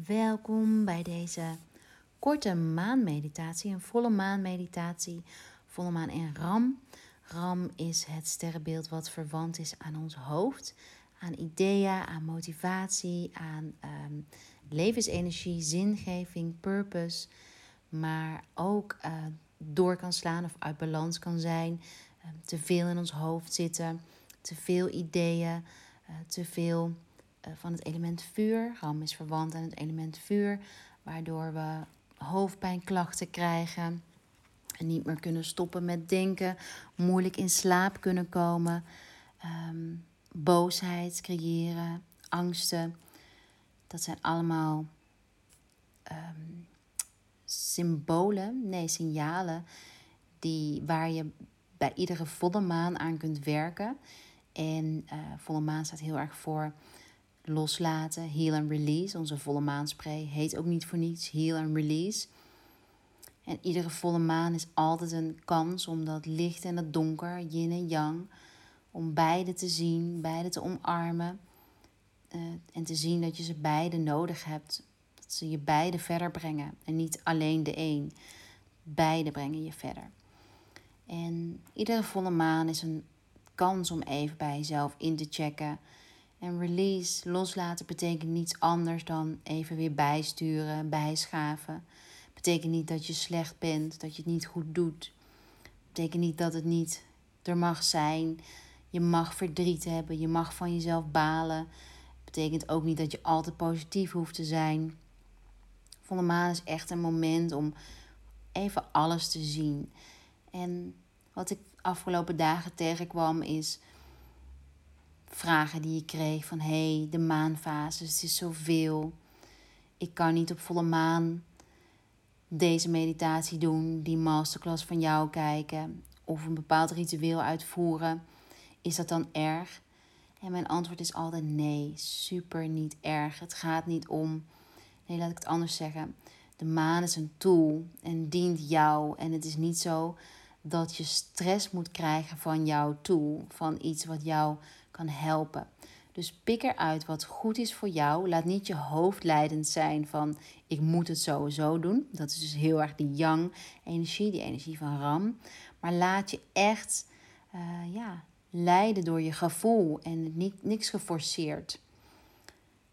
Welkom bij deze korte maanmeditatie, een volle maanmeditatie, volle maan in Ram. Ram is het sterrenbeeld wat verwant is aan ons hoofd, aan ideeën, aan motivatie, aan ehm, levensenergie, zingeving, purpose, maar ook uh, door kan slaan of uit balans kan zijn, ehm, te veel in ons hoofd zitten, te veel ideeën, uh, te veel eh, van het element vuur. Ram is verwant aan het element vuur, waardoor we hoofdpijnklachten krijgen. En niet meer kunnen stoppen met denken, moeilijk in slaap kunnen komen, um, boosheid creëren, angsten. Dat zijn allemaal um, symbolen, nee, signalen, die, waar je bij iedere volle maan aan kunt werken. En uh, volle maan staat heel erg voor loslaten, heal and release. Onze volle maanspray heet ook niet voor niets heal and release. En iedere volle maan is altijd een kans om dat licht en dat donker, yin en yang, om beide te zien, beide te omarmen. Uh, en te zien dat je ze beide nodig hebt. Dat ze je beide verder brengen. En niet alleen de een. Beide brengen je verder. En iedere volle maan is een kans om even bij jezelf in te checken en release, loslaten, betekent niets anders dan even weer bijsturen, bijschaven. Betekent niet dat je slecht bent, dat je het niet goed doet. Betekent niet dat het niet er mag zijn. Je mag verdriet hebben, je mag van jezelf balen. Betekent ook niet dat je altijd positief hoeft te zijn. Volle maan is echt een moment om even alles te zien. En wat ik afgelopen dagen tegenkwam is vragen die je kreeg van hé, hey, de maanfases, het is zoveel. Ik kan niet op volle maan deze meditatie doen, die masterclass van jou kijken of een bepaald ritueel uitvoeren. Is dat dan erg? En mijn antwoord is altijd nee, super niet erg. Het gaat niet om. Nee, laat ik het anders zeggen. De maan is een tool en dient jou. En het is niet zo dat je stress moet krijgen van jouw tool, van iets wat jou helpen. Dus pik eruit wat goed is voor jou. Laat niet je hoofd leidend zijn van ik moet het sowieso doen. Dat is dus heel erg die yang energie, die energie van ram. Maar laat je echt uh, ja, leiden door je gevoel en niet, niks geforceerd.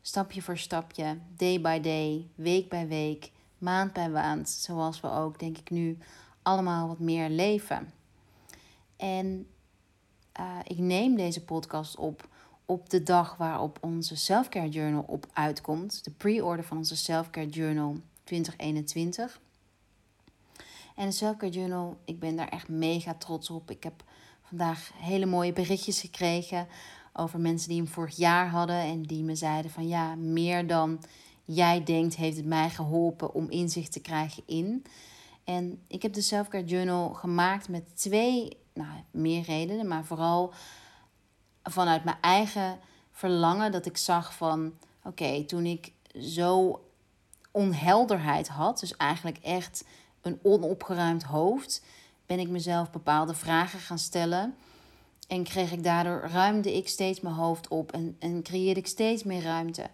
Stapje voor stapje, day by day, week bij week, maand bij maand. Zoals we ook, denk ik, nu allemaal wat meer leven. En uh, ik neem deze podcast op op de dag waarop onze Selfcare Journal op uitkomt. De pre-order van onze Selfcare Journal 2021. En de Selfcare Journal, ik ben daar echt mega trots op. Ik heb vandaag hele mooie berichtjes gekregen over mensen die hem vorig jaar hadden. En die me zeiden van ja, meer dan jij denkt heeft het mij geholpen om inzicht te krijgen in. En ik heb de Selfcare Journal gemaakt met twee nou, meer redenen, maar vooral vanuit mijn eigen verlangen dat ik zag van oké, toen ik zo onhelderheid had, dus eigenlijk echt een onopgeruimd hoofd, ben ik mezelf bepaalde vragen gaan stellen. En kreeg ik daardoor, ruimde ik steeds mijn hoofd op en, en creëerde ik steeds meer ruimte.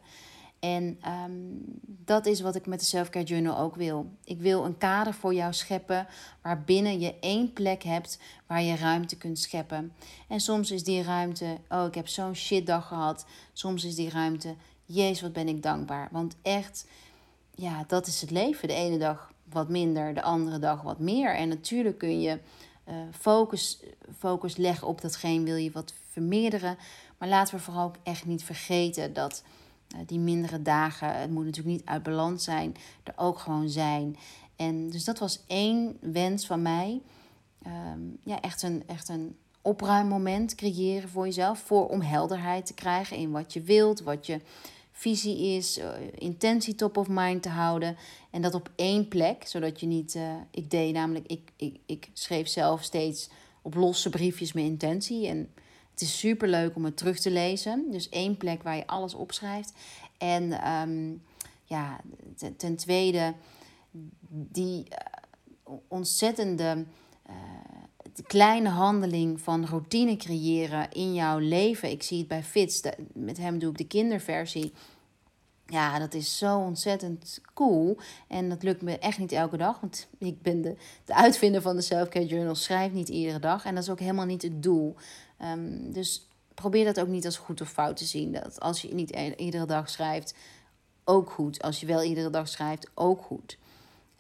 En ehm, dat is wat ik met de Selfcare Journal ook wil. Ik wil een kader voor jou scheppen waarbinnen je één plek hebt waar je ruimte kunt scheppen. En soms is die ruimte, oh ik heb zo'n shitdag gehad. Soms is die ruimte, jezus wat ben ik dankbaar. Want echt, ja dat is het leven. De ene dag wat minder, de andere dag wat meer. En natuurlijk kun je uh, focus, focus leggen op datgene wil je wat vermeerderen. Maar laten we vooral ook echt niet vergeten dat eh, die mindere dagen, het moet natuurlijk niet uit balans zijn, er ook gewoon zijn. En dus dat was één wens van mij. Ehm, ja, echt een, echt een opruimmoment creëren voor jezelf. Voor om helderheid te krijgen in wat je wilt, wat je visie is, uh, intentie top of mind te houden. En dat op één plek, zodat je niet. Uh, ik deed namelijk, ik, ik, ik schreef zelf steeds op losse briefjes mijn intentie. En het is super leuk om het terug te lezen. Dus één plek waar je alles opschrijft. En um, ja, ten, tweede, die uh, ontzettende uh, kleine handeling van routine creëren in jouw leven. Ik zie het bij Fitz, met hem doe ik de kinderversie. Ja, dat is zo ontzettend cool. En dat lukt me echt niet elke dag. Want ik ben de, de uitvinder van de Selfcare Journal. Schrijf niet iedere dag. En dat is ook helemaal niet het doel. Ehm, dus probeer dat ook niet als goed of fout te zien. Dat als je niet e-, iedere dag schrijft, ook goed. Als je wel iedere dag schrijft, ook goed.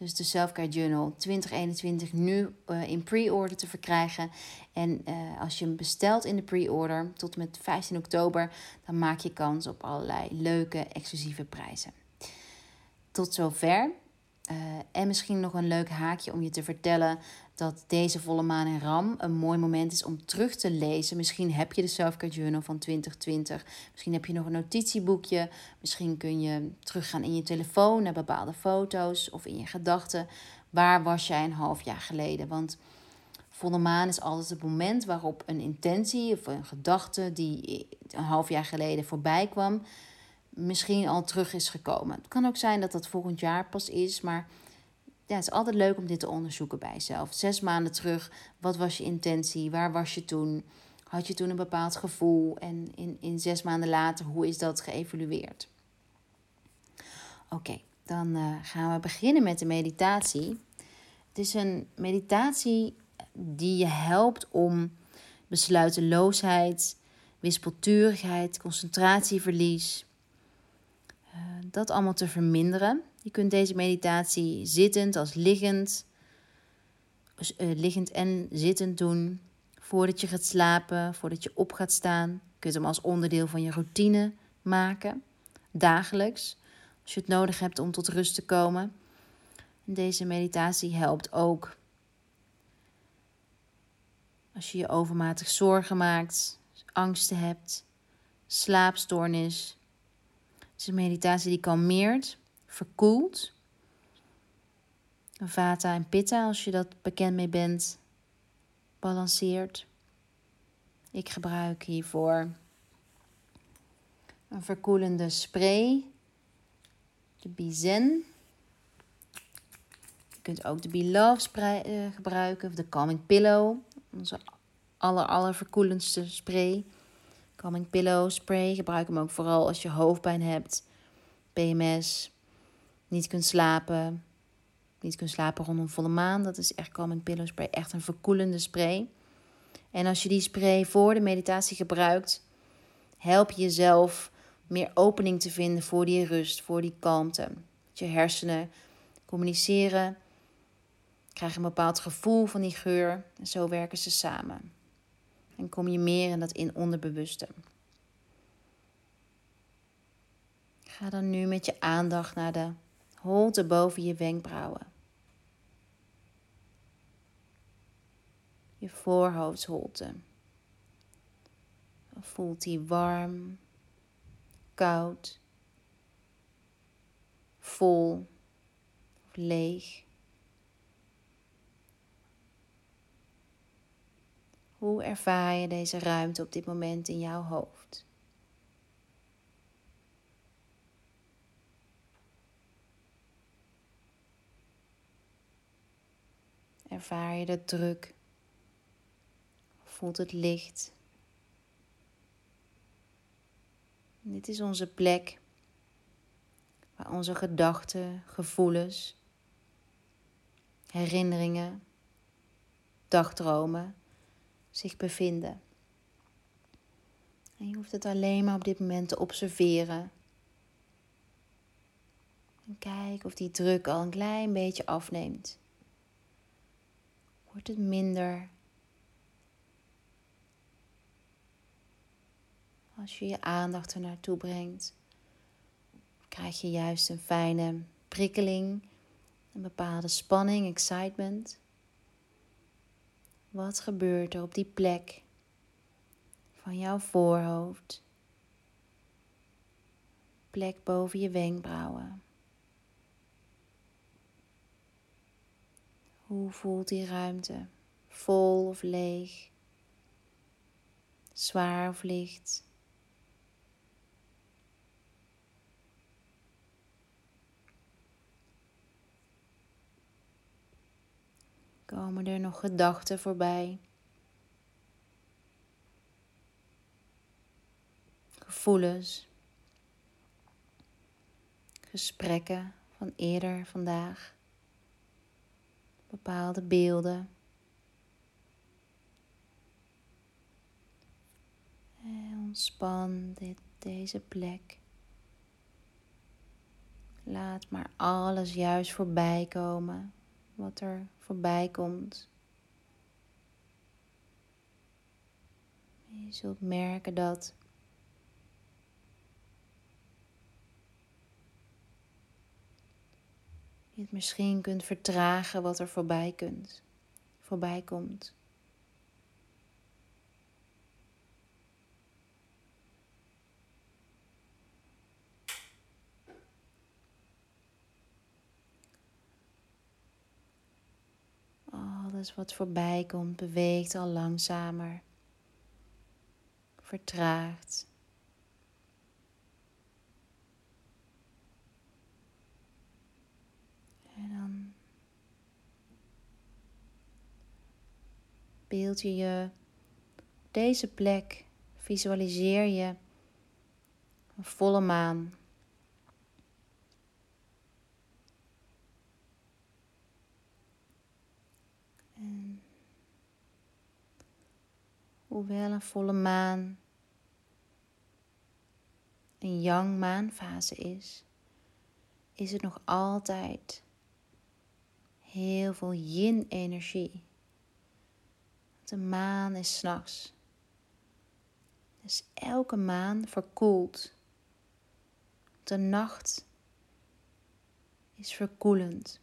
Dus de Selfcare Journal 2021 nu uh, in pre-order te verkrijgen. En uh, als je hem bestelt in de pre-order tot met 15 oktober, dan maak je kans op allerlei leuke exclusieve prijzen. Tot zover. Uh, en misschien nog een leuk haakje om je te vertellen dat deze volle maan in Ram een mooi moment is om terug te lezen. Misschien heb je de Selfcare Journal van 2020. Misschien heb je nog een notitieboekje. Misschien kun je teruggaan in je telefoon naar bepaalde foto's of in je gedachten. Waar was jij een half jaar geleden? Want volle maan is altijd het moment waarop een intentie of een gedachte die een half jaar geleden voorbij kwam, misschien al terug is gekomen. Het kan ook zijn dat dat volgend jaar pas is, maar ja, het is altijd leuk om dit te onderzoeken bij jezelf. Zes maanden terug, wat was je intentie? Waar was je toen? Had je toen een bepaald gevoel? En in, in zes maanden later, hoe is dat geëvolueerd? Oké, dan uh, gaan we beginnen met de meditatie. Het is een meditatie die je helpt om besluiteloosheid, wispelturigheid, concentratieverlies, uh, dat allemaal te verminderen. Je kunt deze meditatie zittend als liggend, uh, liggend en zittend doen. Voordat je gaat slapen, voordat je op gaat staan. Je kunt hem als onderdeel van je routine maken, dagelijks, als je het nodig hebt om tot rust te komen. Deze meditatie helpt ook als je je overmatig zorgen maakt, angsten hebt, slaapstoornis. Het is een meditatie die kalmeert verkoelt. Vata en Pitta, als je dat bekend mee bent, balanceert. Ik gebruik hiervoor een verkoelende spray, de Bizen. Je kunt ook de Be spray uh, gebruiken, of de Calming Pillow, onze aller, aller verkoelendste spray. Calming Pillow spray, gebruik hem ook vooral als je hoofdpijn hebt, PMS, niet kunt slapen, niet kunt slapen rondom volle maan. Dat is echt calming pillow spray, echt een verkoelende spray. En als je die spray voor de meditatie gebruikt, help je jezelf meer opening te vinden voor die rust, voor die kalmte. Je hersenen communiceren, krijgen een bepaald gevoel van die geur en zo werken ze samen. En kom je meer in dat in onderbewuste. Ga dan nu met je aandacht naar de holte boven je wenkbrauwen. Je voorhoofdsholte. Voelt die warm, koud, vol of leeg? Hoe ervaar je deze ruimte op dit moment in jouw hoofd? Ervaar je de druk? Voelt het licht? Dit is onze plek waar onze gedachten, gevoelens, herinneringen, dagdromen zich bevinden. En je hoeft het alleen maar op dit moment te observeren. En kijk of die druk al een klein beetje afneemt wordt het minder. Als je je aandacht er naartoe brengt, krijg je juist een fijne prikkeling, een bepaalde spanning, excitement. Wat gebeurt er op die plek van jouw voorhoofd? Plek boven je wenkbrauwen. Hoe voelt die ruimte? Vol of leeg? Zwaar of licht? Komen er nog gedachten voorbij? Gevoelens? gesprekken van eerder vandaag, bepaalde beelden. En ontspan dit, deze plek. Laat maar alles juist voorbij komen wat er voorbij komt. Je zult merken dat je het misschien kunt vertragen wat er voorbij kunt, voorbij komt. Alles wat voorbij komt beweegt al langzamer, vertraagt. Beeld je je deze plek, visualiseer je een volle maan. Hoewel een volle maan een yang maanfase is, is het nog altijd heel veel yin-energie. De maan is s'nachts. Dus elke maan verkoelt. De nacht is verkoelend.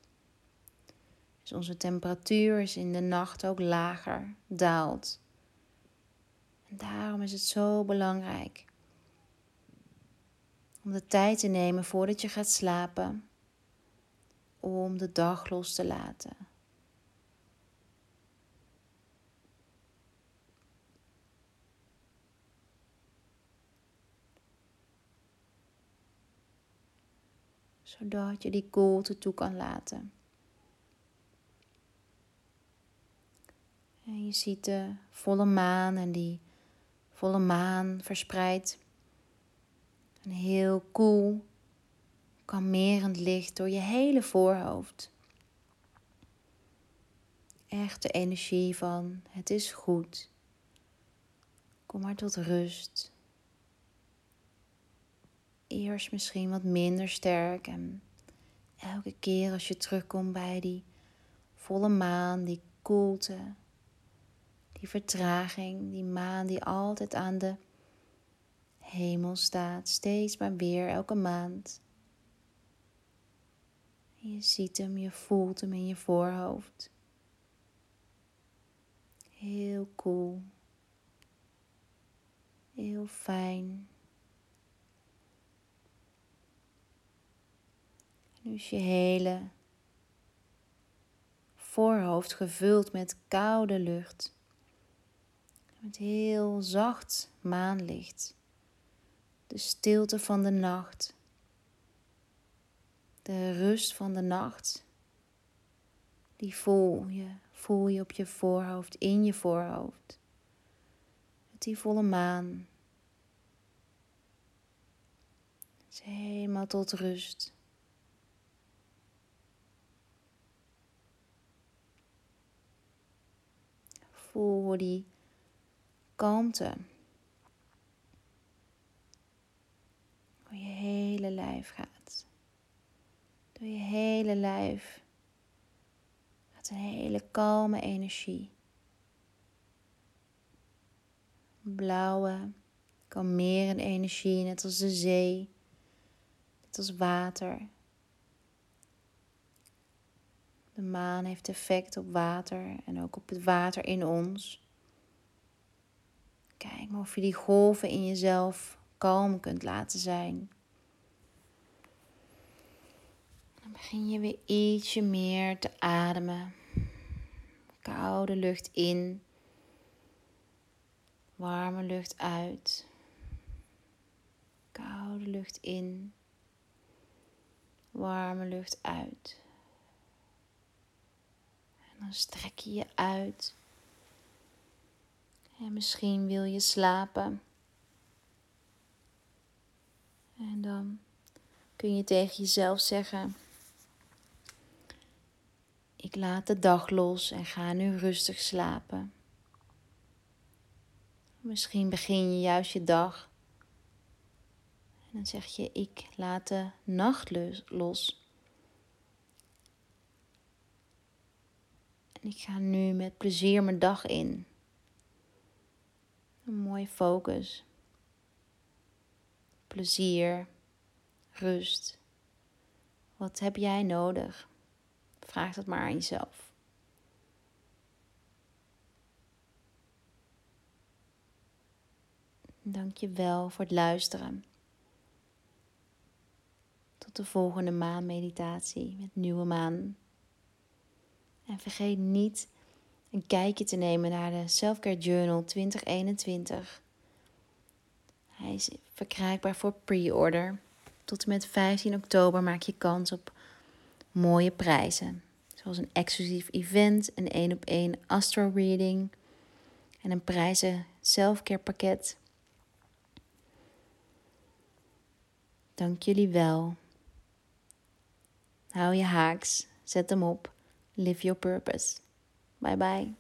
Dus onze temperatuur is in de nacht ook lager, daalt. En daarom is het zo belangrijk om de tijd te nemen voordat je gaat slapen om de dag los te laten. Zodat je die koelte toe kan laten. En je ziet de volle maan en die volle maan verspreidt een heel koel kalmerend licht door je hele voorhoofd. Echt de energie van het is goed. Kom maar tot rust. Eerst misschien wat minder sterk en elke keer als je terugkomt bij die volle maan, die koelte, die vertraging, die maan die altijd aan de hemel staat, steeds maar weer elke maand je ziet hem, je voelt hem in je voorhoofd. Heel cool. Heel fijn. Nu is je hele voorhoofd gevuld met koude lucht. Met heel zacht maanlicht. De stilte van de nacht de rust van de nacht, die voel je, voel je op je voorhoofd, in je voorhoofd. Met die volle maan. Het is helemaal tot rust. Voel hoe die kalmte door je hele lijf gaat door je hele lijf gaat een hele kalme energie. Blauwe, kalmerende energie, net als de zee, net als water. De maan heeft effect op water en ook op het water in ons. Kijk maar of je die golven in jezelf kalm kunt laten zijn. Dan begin je weer ietsje meer te ademen. Koude lucht in. Warme lucht uit. Koude lucht in. Warme lucht uit. Dan strek je je uit. En misschien wil je slapen. En dan kun je tegen jezelf zeggen: Ik laat de dag los en ga nu rustig slapen. Misschien begin je juist je dag en dan zeg je: Ik laat de nacht los. Ik ga nu met plezier mijn dag in. Een mooie focus. Plezier, rust. Wat heb jij nodig? Vraag dat maar aan jezelf. Dank je wel voor het luisteren. Tot de volgende maanmeditatie met nieuwe maan. En vergeet niet een kijkje te nemen naar de Selfcare Journal 2021. Hij is verkrijgbaar voor pre-order. Tot en met 15 oktober maak je kans op mooie prijzen. Zoals een exclusief event, een 1 op 1 astro reading en een prijzen selfcare pakket. Dank jullie wel. Hou je haaks, zet hem op. Live your purpose. Bye bye.